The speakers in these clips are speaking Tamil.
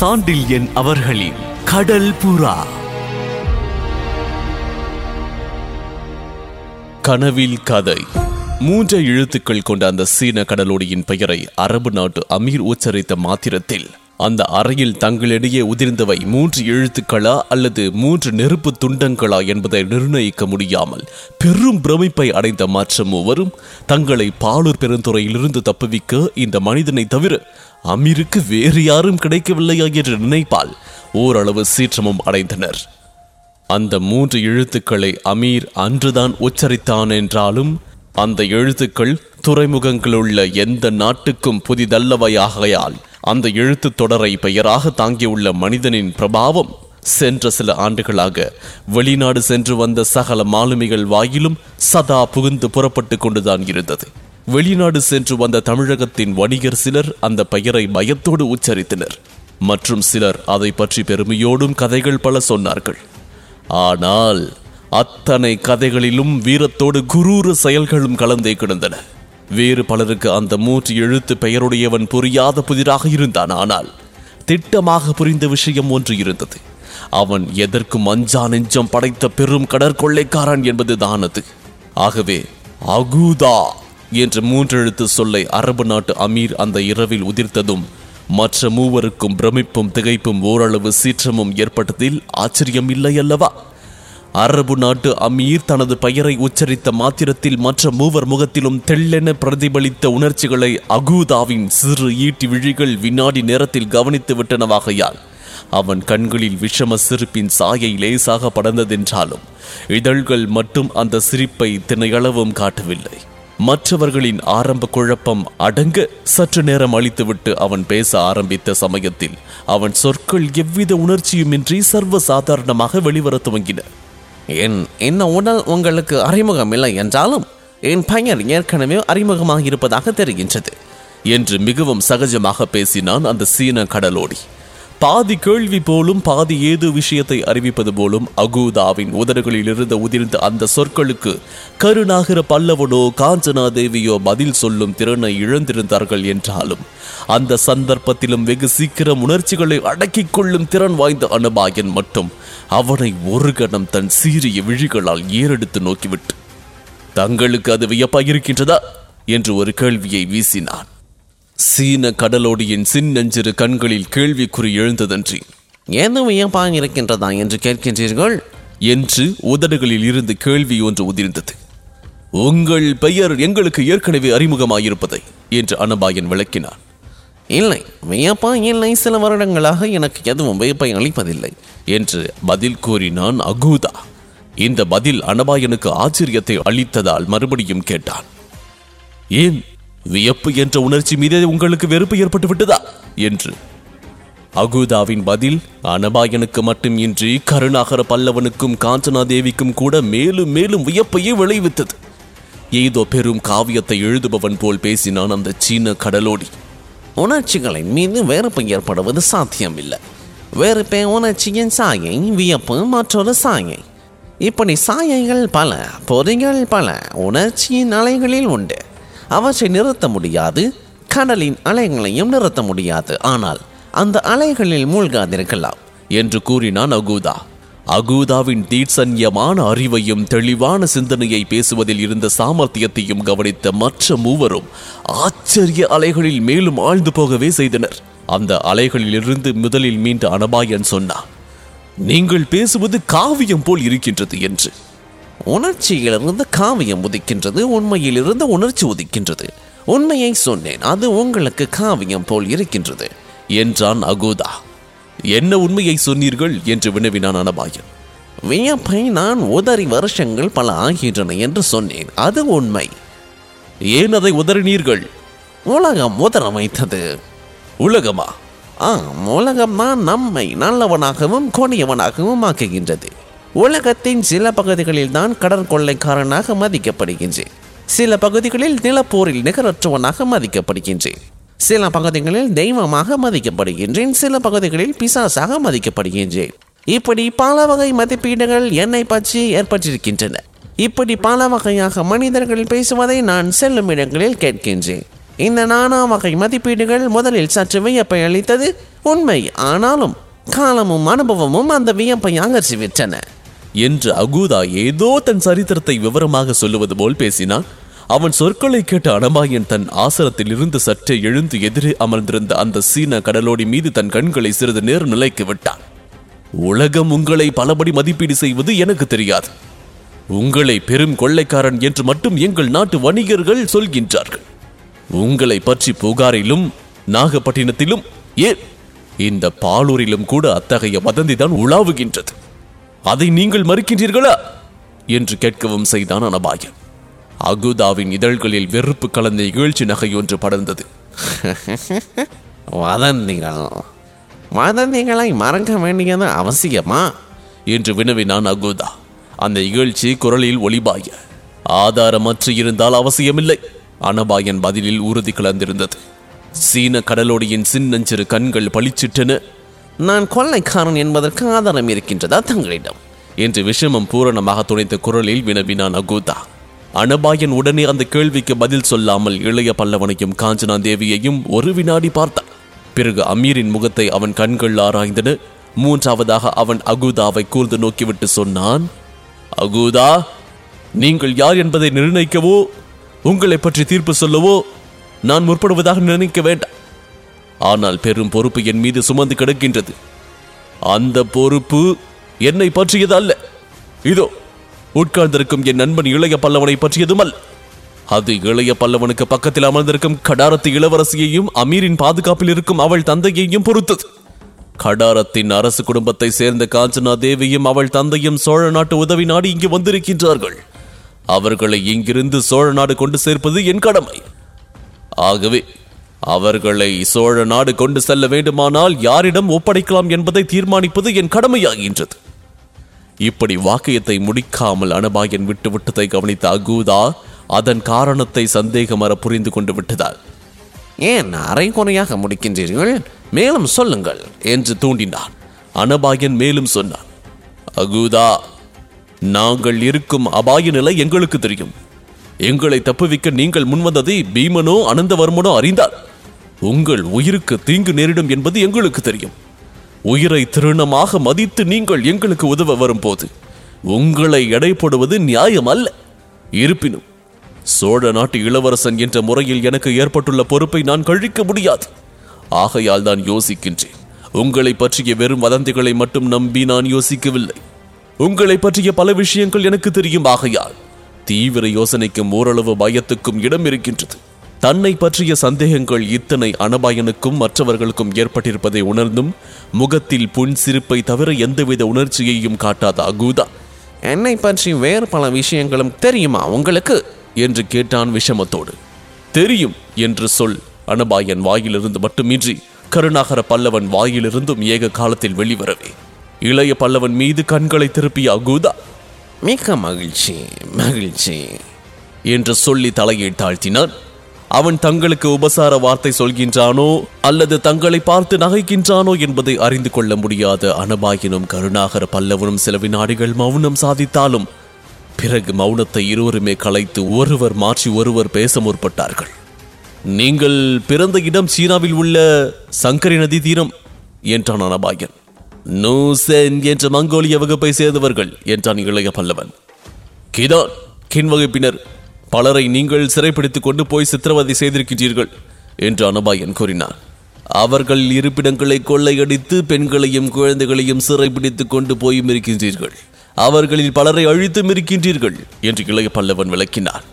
சாண்டில்யன் அவர்களின் கடல் புறா. கனவில் கதை. மூன்று எழுத்துக்கள் கொண்ட அந்த சீன கடலோடியின் பெயரை அரபு நாட்டு அமீர் உச்சரித்த மாத்திரத்தில் அந்த அறையில் தங்களிடையே உதிர்ந்தவை மூன்று எழுத்துக்களா அல்லது மூன்று நெருப்பு துண்டங்களா என்பதை நிர்ணயிக்க முடியாமல் பெரும் பிரமிப்பை அடைந்த மற்ற மூவரும் தங்களை பாலூர் பெருந்துறையிலிருந்து தப்புவிக்க இந்த மனிதனை தவிர அமீருக்கு வேறு யாரும் கிடைக்கவில்லையா என்று நினைப்பால் ஓரளவு சீற்றமும் அடைந்தனர். அந்த மூன்று எழுத்துக்களை அமீர் அன்றுதான் உச்சரித்தான் என்றாலும் அந்த எழுத்துக்கள் துறைமுகங்களுள்ள எந்த நாட்டுக்கும் புதிதல்லவையாகையால் அந்த எழுத்துத் தொடரை பெயராக தாங்கியுள்ள மனிதனின் பிரபாவம் சென்ற சில ஆண்டுகளாக வெளிநாடு சென்று வந்த சகல மாலுமிகள் வாயிலும் சதா புகுந்து புறப்பட்டு கொண்டுதான் இருந்தது. வெளிநாடு சென்று வந்த தமிழகத்தின் வணிகர் சிலர் அந்த பெயரை பயத்தோடு உச்சரித்தனர். மற்றும் சிலர் அதை பற்றி பெருமையோடும் கதைகள் பல சொன்னார்கள். ஆனால் அத்தனை கதைகளிலும் வீரத்தோடு குரூர செயல்களும் கலந்தே கிடந்தன. வேறு பலருக்கு அந்த மூன்று எழுத்து பெயருடையவன் புரியாத புதிராக இருந்தான். ஆனால் திட்டமாக புரிந்த விஷயம் ஒன்று இருந்தது. அவன் எதற்கும் அஞ்சா நெஞ்சம் படைத்த பெரும் கடற்கொள்ளைக்காரன் என்பது தானது. ஆகவே அகூதா என்ற மூன்றெழுத்து சொல்லை அரபு நாட்டு அமீர் அந்த இரவில் உதிர்த்ததும் மற்ற மூவருக்கும் பிரமிப்பும் திகைப்பும் ஓரளவு சீற்றமும் ஏற்பட்டதில் ஆச்சரியம் இல்லை அல்லவா? அரபு நாட்டு அமீர் தனது பெயரை உச்சரித்த மாத்திரத்தில் மற்ற மூவர் முகத்திலும் தெள்ளென பிரதிபலித்த உணர்ச்சிகளை அகூதாவின் சிறு ஈட்டி விழிகள் வினாடி நேரத்தில் கவனித்து விட்டனவாகையால் அவன் கண்களில் விஷம சிரிப்பின் சாயை லேசாக படர்ந்ததென்றாலும் இதழ்கள் மட்டும் அந்த சிரிப்பை தினையளவும் காட்டவில்லை. மற்றவர்களின் ஆரம்ப குழப்பம் அடங்க சற்று நேரம் அளித்துவிட்டு அவன் பேச ஆரம்பித்த சமயத்தில் அவன் சொற்கள் எவ்வித உணர்ச்சியுமின்றி சர்வ சாதாரணமாக வெளிவர துவங்கின. என் என்ன உடல் உங்களுக்கு அறிமுகம் இல்லை என்றாலும் என் பெயர் ஏற்கனவே அறிமுகமாக இருப்பதாக தெரிகின்றது. என்று மிகவும் சகஜமாக பேசினான் அந்த சீன கடலோடி. பாதி கேள்வி போலும் பாதி ஏது விஷயத்தை அறிவிப்பது போலும் அகூதாவின் உதடுகளில் இருந்து உதிர்ந்த அந்த சொற்களுக்கு கருணாகிற பல்லவனோ காஞ்சனா தேவியோ பதில் சொல்லும் திறனை இழந்திருந்தார்கள் என்றாலும் அந்த சந்தர்ப்பத்திலும் வெகு சீக்கிரம் உணர்ச்சிகளை அடக்கிக் கொள்ளும் திறன் வாய்ந்த அனுபாயன் மட்டும் அவனை ஒரு கணம் தன் சீரிய விழிகளால் ஏறெடுத்து நோக்கிவிட்டு தங்களுக்கு அது வியப்பாக இருக்கின்றதா என்று ஒரு கேள்வியை வீசினான். சீன கடலோடியின் சின்னஞ்சிறு கண்களில் கேள்விக்குறி எழுந்ததன்றி. ஏதோ வியப்பாக இருக்கின்றதா என்று கேட்கின்றீர்கள்? என்று உதடுகளில் இருந்து கேள்வி ஒன்று உதிர்ந்தது. உங்கள் பெயர் எங்களுக்கு ஏற்கனவே அறிமுகமாயிருப்பதை என்று அனபாயன் விளக்கினான். இல்லை வியப்பா இல்லை. சில வருடங்களாக எனக்கு எதுவும் வியப்பை அளிப்பதில்லை என்று பதில் கூறினான் அகூதா. இந்த பதில் அனபாயனுக்கு ஆச்சரியத்தை அளித்ததால் மறுபடியும் கேட்டான். ஏன் வியப்பு என்ற உணர்ச்சி மீதே உங்களுக்கு வெறுப்பு ஏற்பட்டு விட்டதா? என்று. அகுதாவின் பதில் அனபாயனுக்கு மட்டுமின்றி கருணாகர பல்லவனுக்கும் காஞ்சனா தேவிக்கும் கூட மேலும் மேலும் வியப்பையே விளைவித்தது. ஏதோ பெரும் காவியத்தை எழுதுபவன் போல் பேசினான் அந்த சீன கடலோடி. உணர்ச்சிகளின் மீது வெறுப்பு ஏற்படுவது சாத்தியமில்லை. வெறுப்பே உணர்ச்சியின் சாயை வியப்பு மற்றொரு சாயை. இப்படி சாயைகள் பல பொறிகள் பல உணர்ச்சியின் அலைகளில் உண்டு. அவற்றை நிறுத்த முடியாது. கடலின் அலைகளையும் நிறுத்த முடியாது. ஆனால் அந்த அலைகளில் மூழ்காதிருக்கலாம் என்று கூறினான் அகூதா. அகூதாவின் தீட்சண்யமான அறிவையும் தெளிவான சிந்தனையை பேசுவதில் இருந்த சாமர்த்தியத்தையும் கவனித்த மற்ற மூவரும் ஆச்சரிய அலைகளில் மேலும் ஆழ்ந்து போகவே செய்தனர். அந்த அலைகளிலிருந்து முதலில் மீண்ட அனபாயன் சொன்னான் நீங்கள் பேசுவது காவியம் போல் இருக்கின்றது என்று. உணர்ச்சியிலிருந்து காவியம் உதிக்கின்றது உண்மையிலிருந்து உணர்ச்சி உதிக்கின்றது. உண்மையை சொன்னேன் அது உங்களுக்கு காவியம் போல் இருக்கின்றது என்றான் அகூதா. என்ன உண்மையை சொன்னீர்கள்? என்று வினவினான் அனபாயன். வியப்பை நான் உதறி வருஷங்கள் பல ஆகின்றன என்று சொன்னேன் அது உண்மை. ஏன் அதை உதறினீர்கள்? உலகம் உதற வைத்தது. உலகமா? ஆம் உலகம் தான் நம்மை நல்லவனாகவும் கொடியவனாகவும் ஆக்குகின்றது. உலகத்தின் சில பகுதிகளில் தான் கடற்கொள்ளைக்காரனாக மதிக்கப்படுகின்றேன். சில பகுதிகளில் நிலப்போரில் நிகரற்றவனாக மதிக்கப்படுகின்றேன். சில பகுதிகளில் தெய்வமாக மதிக்கப்படுகின்றேன். சில பகுதிகளில் பிசாசாக மதிக்கப்படுகின்றேன். இப்படி பல வகை மதிப்பீடுகள் என்னை பற்றி ஏற்பட்டிருக்கின்றன. இப்படி பல வகையாக மனிதர்கள் பேசுவதை நான் செல்லும் இடங்களில் கேட்கின்றேன். இந்த நானா வகை மதிப்பீடுகள் முதலில் சற்று வியப்பை அளித்தது உண்மை. ஆனாலும் காலமும் அனுபவமும் அந்த வியப்பை அகற்றி விட்டன என்று அகூதா ஏதோ தன் சரித்திரத்தை விவரமாக சொல்லுவது போல் பேசினான். அவன் சொற்களை கேட்ட அனபாயன் தன் ஆசனத்தில் இருந்து சற்றே எழுந்து எதிரே அமர்ந்திருந்த அந்த சீன கடலோடி மீது தன் கண்களை சிறிது நேரம் நிலைக்கு விட்டான். உலகம் உங்களை பலபடி மதிப்பீடு செய்வது எனக்கு தெரியாது. உங்களை பெரும் கொள்ளைக்காரன் என்று மட்டும் எங்கள் நாட்டு வணிகர்கள் சொல்கின்றார்கள். உங்களை பற்றி புகாரிலும் நாகப்பட்டினத்திலும் ஏன்? இந்த பாலூரிலும் கூட அத்தகைய வதந்திதான் உலாவுகின்றது. அதை நீங்கள் மறுக்கின்றீர்களா? என்று கேட்கவும் செய்தான் அனபாயன். அகுதாவின் இதழ்களில் வெறுப்பு கலந்த இகழ்ச்சி நகை ஒன்று படர்ந்தது. வதந்திகள். வதந்திகளை மறக்க வேண்டியது அவசியமா? என்று வினவினான் அகுதா. அந்த இகழ்ச்சி குரலில் ஒளிபாய. ஆதாரமற்று இருந்தால் அவசியமில்லை. அனபாயன் பதிலில் உறுதி கலந்திருந்தது. சீன கடலோடியின் சின்னஞ்சிறு கண்கள் பளிச்சிட்டன. நான் கொள்ளைக்காரன் என்பதற்கு ஆதாரம் இருக்கின்றதா தங்களிடம்? என்று விஷமம் பூரணமாக துணைத்த குரலில் வினவினான் அகூதா. அனபாயன் உடனே அந்த கேள்விக்கு பதில் சொல்லாமல் இளைய பல்லவனையும் காஞ்சனா தேவியையும் ஒரு வினாடி பார்த்தான். பிறகு அமீரின் முகத்தை அவன் கண்கள் ஆராய்ந்தன. மூன்றாவதாக அவன் அகூதாவை கூர்ந்து நோக்கிவிட்டு சொன்னான் அகூதா நீங்கள் யார் என்பதை நிர்ணயிக்கவோ உங்களை பற்றி தீர்ப்பு சொல்லவோ நான் முற்படுவதாக நினைக்க வேண்டாம். ஆனால் பெரும் பொறுப்பு என் மீது சுமந்து கிடக்கின்றது. அந்த பொறுப்பு என்னை பற்றியது அல்ல இதோ உட்கார்ந்திருக்கும் என் நண்பன் இளைய பல்லவனை பற்றியதும் அல்ல அது இளைய பல்லவனுக்கு பக்கத்தில் அமர்ந்திருக்கும் கடாரத்து இளவரசியையும் அமீரின் பாதுகாப்பில் இருக்கும் அவள் தந்தையையும் பொறுத்தது. கடாரத்தின் அரசு குடும்பத்தை சேர்ந்த காஞ்சனா தேவியும் அவள் தந்தையும் சோழ நாட்டு உதவி நாடி இங்கு வந்திருக்கின்றார்கள். அவர்களை இங்கிருந்து சோழ நாடு கொண்டு சேர்ப்பது என் கடமை. ஆகவே அவர்களை சோழ நாடு கொண்டு செல்ல வேண்டுமானால் யாரிடம் ஒப்படைக்கலாம் என்பதை தீர்மானிப்பது என் கடமையாகின்றது. இப்படி வாக்கியத்தை முடிக்காமல் அனபாயன் விட்டு விட்டதை கவனித்த அகூதா அதன் காரணத்தை சந்தேகமற புரிந்து கொண்டு விட்டதால். ஏன் அரைகுறையாக முடிக்கின்றீர்கள்? மேலும் சொல்லுங்கள் என்று தூண்டினான். அனபாயன் மேலும் சொன்னான். அகூதா நாங்கள் இருக்கும் அபாய நிலை எங்களுக்கு தெரியும். எங்களை தப்புவிக்க நீங்கள் முன்வந்ததை பீமனோ அனந்தவர்மனோ அறிந்தார். உங்கள் உயிருக்கு தீங்கு நேரிடும் என்பது எங்களுக்கு தெரியும். உயிரை திருணமாக மதித்து நீங்கள் எங்களுக்கு உதவ வரும்போது உங்களை எடை போடுவது நியாயம் அல்ல இருப்பினும் சோழ நாட்டு இளவரசன் என்ற முறையில் எனக்கு ஏற்பட்டுள்ள பொறுப்பை நான் கழிக்க முடியாது. ஆகையால் தான் யோசிக்கின்றேன். உங்களை பற்றிய வெறும் வதந்திகளை மட்டும் நம்பி நான் யோசிக்கவில்லை. உங்களை பற்றிய பல விஷயங்கள் எனக்கு தெரியும். ஆகையால் தீவிர யோசனைக்கும் ஓரளவு பயத்துக்கும் இடம் இருக்கின்றது. தன்னை பற்றிய சந்தேகங்கள் இத்தனை அனபாயனுக்கும் மற்றவர்களுக்கும் ஏற்பட்டிருப்பதை உணர்ந்தும் முகத்தில் புன் சிரிப்பை தவிர எந்தவித உணர்ச்சியையும் காட்டாத அகூதா என்னை பற்றி வேறு பல விஷயங்களும் தெரியுமா உங்களுக்கு? என்று கேட்டான் விஷமத்தோடு. தெரியும் என்று சொல் அனபாயன் வாயிலிருந்து மட்டுமின்றி கருணாகர பல்லவன் வாயிலிருந்தும் ஏக காலத்தில் வெளிவரவே. இளைய பல்லவன் மீது கண்களை திருப்பிய அகூதா மிக்க மகிழ்ச்சி மகிழ்ச்சி என்று சொல்லி தலையை தாழ்த்தினான். அவன் தங்களுக்கு உபசார வார்த்தை சொல்கின்றானோ அல்லது தங்களை பார்த்து நகைக்கின்றானோ என்பதை அறிந்து கொள்ள முடியாத அனபாயினும் கருணாகர பல்லவனும் சில வினாடிகள் மௌனம் சாதித்தாலும் பிறகு மௌனத்தை இருவருமே கலைத்து ஒருவர் மாற்றி ஒருவர் பேச முற்பட்டார்கள். நீங்கள் பிறந்த இடம் சீனாவில் உள்ள சங்கரி நதி தீரம் என்றான் அனபாயன். நூசென் என்ற மங்கோலிய வகுப்பை சேர்ந்தவர்கள் என்றான் இளைய பல்லவன். கிதான் கின் வகுப்பினர். பலரை நீங்கள் சிறைப்பிடித்துக் கொண்டு போய் சித்திரவதை செய்திருக்கிறீர்கள் என்று அனபாயன் கூறினார் அவர்கள் இருப்பிடங்களை கொள்ளையடித்து பெண்களையும் குழந்தைகளையும் சிறைப்பிடித்துக் கொண்டு போயும் இருக்கின்றீர்கள். அவர்களில் பலரை அழித்தும் இருக்கின்றீர்கள் என்று இளைய பல்லவன் விளக்கினார்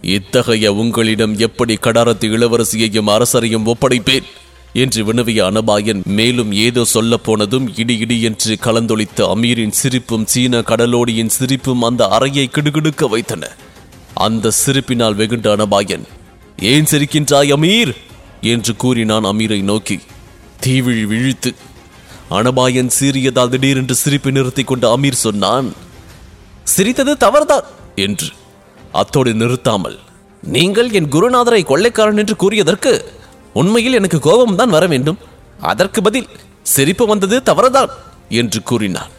இத்தகைய உங்களிடம் எப்படி கடாரத்து இளவரசியையும் அரசரையும் ஒப்படைப்பேன் என்று வினவிய அனபாயன் மேலும் ஏதோ சொல்ல போனதும் இடி இடி என்று கலந்தொழித்த அமீரின் சிரிப்பும் சீன கடலோடியின் சிரிப்பும் அந்த அறையை கிடுகிடுக்க வைத்தன. அந்த சிரிப்பினால் வெகுண்ட அனபாயன் ஏன் சிரிக்கின்றாய் அமீர்? என்று கூறினான் அமீரை நோக்கி. தீவிழி விழித்து அனபாயன் சீரியதால் திடீரென்று சிரிப்பை நிறுத்திக் கொண்ட அமீர் சொன்னான் சிரித்தது தவறுதான் என்று. அத்தோடு நிறுத்தாமல் நீங்கள் என் குருநாதரை கொள்ளைக்காரன் என்று கூறியதற்கு உண்மையில் எனக்கு கோபம் தான் வர வேண்டும். அதற்கு பதில் சிரிப்பு வந்தது தவறுதான் என்று கூறினான்.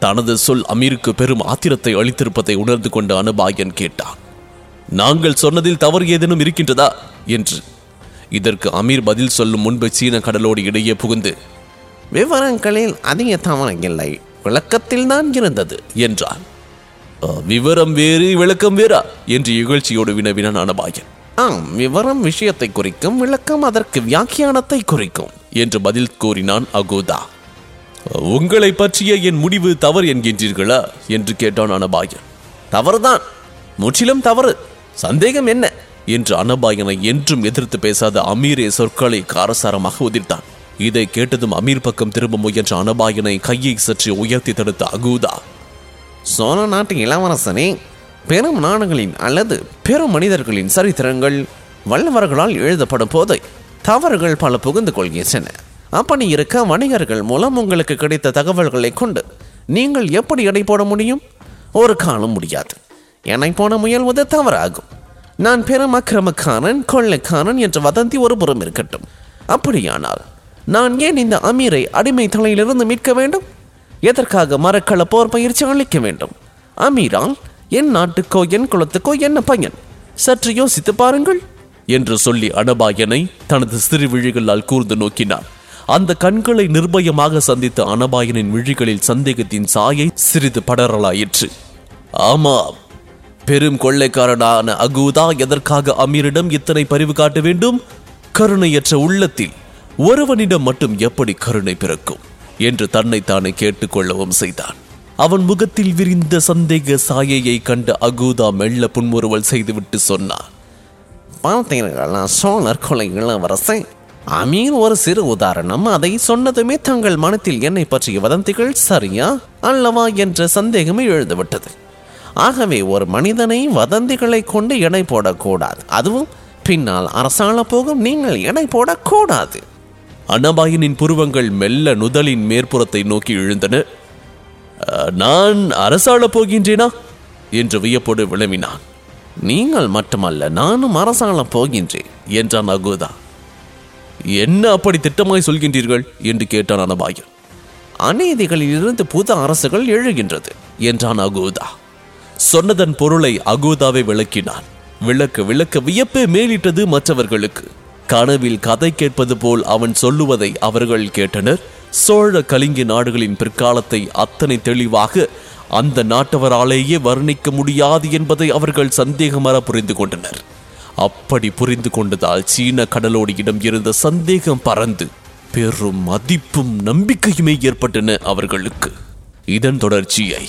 தனது சொல் அமீருக்கு பெரும் ஆத்திரத்தை அளித்திருப்பதை உணர்ந்து கொண்ட அனுபாயன் கேட்டான். நாங்கள் சொன்னதில் தவறு ஏதேனும் இருக்கின்றதா? என்று. இதற்கு அமீர் பதில் சொல்லும் முன்பு சீன கடலோடு இடையே புகுந்து விவரங்களில் அதிக தவறு இல்லை விளக்கத்தில் தான் இருந்தது என்றான். விவரம் வேறு விளக்கம் வேறா? என்று இகழ்ச்சியோடு வினவினான் அனபாயன் ஆம் விவரம் விஷயத்தை குறிக்கும் விளக்கம் அதற்கு வியாக்கியானத்தை குறிக்கும் என்று பதில் கூறினான் அகோதா. உங்களை பற்றிய என் முடிவு தவறு என்கின்றீர்களா? என்று கேட்டான் அனபாயன் தவறுதான். முற்றிலும் தவறு. சந்தேகம் என்ன? என்று அனபாயனை என்றும் எதிர்த்து பேசாத அமீரே சொற்களை காரசாரமாக உதிர்த்தான். இதை கேட்டதும் அமீர் பக்கம் திரும்ப முயன்ற அனபாயனை கையை சற்று உயர்த்தி தடுத்த அகூதா சோழ நாட்டு இளவரசனே பெரும் நாடுகளின் அல்லது பெரும் மனிதர்களின் சரித்திரங்கள் வல்லவர்களால் எழுதப்படும் போது தவறுகள் பல புகுந்து கொள்கின்றன. அப்படி இருக்க வணிகர்கள் மூலம் உங்களுக்கு கிடைத்த தகவல்களை கொண்டு நீங்கள் எப்படி எடை போட முடியும்? ஒரு காலம் முடியாது. என்னை போன முயல்வது தவறாகும். நான் பெரும் அக்கிரமக்காரன் கொள்ளைக்காரன் என்ற வதந்தி ஒரு புறம் இருக்கட்டும். அப்படியானால் நான் ஏன் இந்த அமீரை அடிமை தலையிலிருந்து மீட்க வேண்டும்? எதற்காக மரக்கள போர் பயிற்சி அளிக்க வேண்டும்? அமீரால் என் நாட்டுக்கோ என் குலத்துக்கோ என்ன பையன்? சற்று யோசித்து பாருங்கள். என்று சொல்லி அனபாயனை தனது சிறு விழிகளால் கூர்ந்து நோக்கினார் அந்த கண்களை நிர்பயமாக சந்தித்த அனபாயனின் விழிகளில் சந்தேகத்தின் சாயை சிறிது படரலாயிற்று. ஆமாம் பெரும் கொள்ளைக்காரனான அகூதா எதற்காக அமீரிடம் இத்தனை பரிவு காட்ட வேண்டும்? கருணையற்ற உள்ளத்தில் ஒருவனிடம் மட்டும் எப்படி கருணை பிறக்கும்? என்று தன்னைத்தானே கேட்டுக்கொள்ளவும் செய்தான். அவன் முகத்தில் விரிந்த சந்தேக சாயையை கண்ட அகூதா மெல்ல புன்முறுவல் செய்துவிட்டு சொன்னான். பார்த்தீர்களா சோழர் கொலை இளவரசன் அமீர் ஒரு சிறு உதாரணம். அதை சொன்னதுமே தங்கள் மனத்தில் என்னை பற்றிய வதந்திகள் சரியா அல்லவா என்ற சந்தேகமே எழுந்துவிட்டது. ஆகவே ஒரு மனிதனை வதந்திகளை கொண்டு எடை போடக்கூடாது. அதுவும் பின்னால் அரசாள போகும் நீங்கள் எடை போடக்கூடாது. அனபாயனின் புருவங்கள் மெல்ல நுதலின் மேற்புறத்தை நோக்கி எழுந்தன நான் அரசாள போகின்றேனா? என்று வியப்போடு விளம்பினான் நீங்கள் மட்டுமல்ல நானும் அரசாள போகின்றேன் என்றான் அகுதா. என்ன அப்படி திட்டமாய் சொல்கின்றீர்கள்? என்று கேட்டான் அனபாயன் அநீதிகளிலிருந்து புது அரசுகள் எழுகின்றது என்றான் அகுதா. சொன்னதன் பொருளை அகோதாவை விளக்கினான். விளக்க விளக்க வியப்பே மேலிட்டது மற்றவர்களுக்கு. கனவில் கதை கேட்பது போல் அவன் சொல்லுவதை அவர்கள் கேட்டனர். சோழ கலிங்க நாடுகளின் பிற்காலத்தை அத்தனை தெளிவாக அந்த நாட்டவராலேயே வர்ணிக்க முடியாது என்பதை அவர்கள் சந்தேகமர புரிந்து கொண்டனர். அப்படி புரிந்து கொண்டதால் சீன கடலோடியிடம் இருந்த சந்தேகம் பறந்து பெரும் மதிப்பும் நம்பிக்கையுமே ஏற்பட்டன அவர்களுக்கு. இதன் தொடர்ச்சியை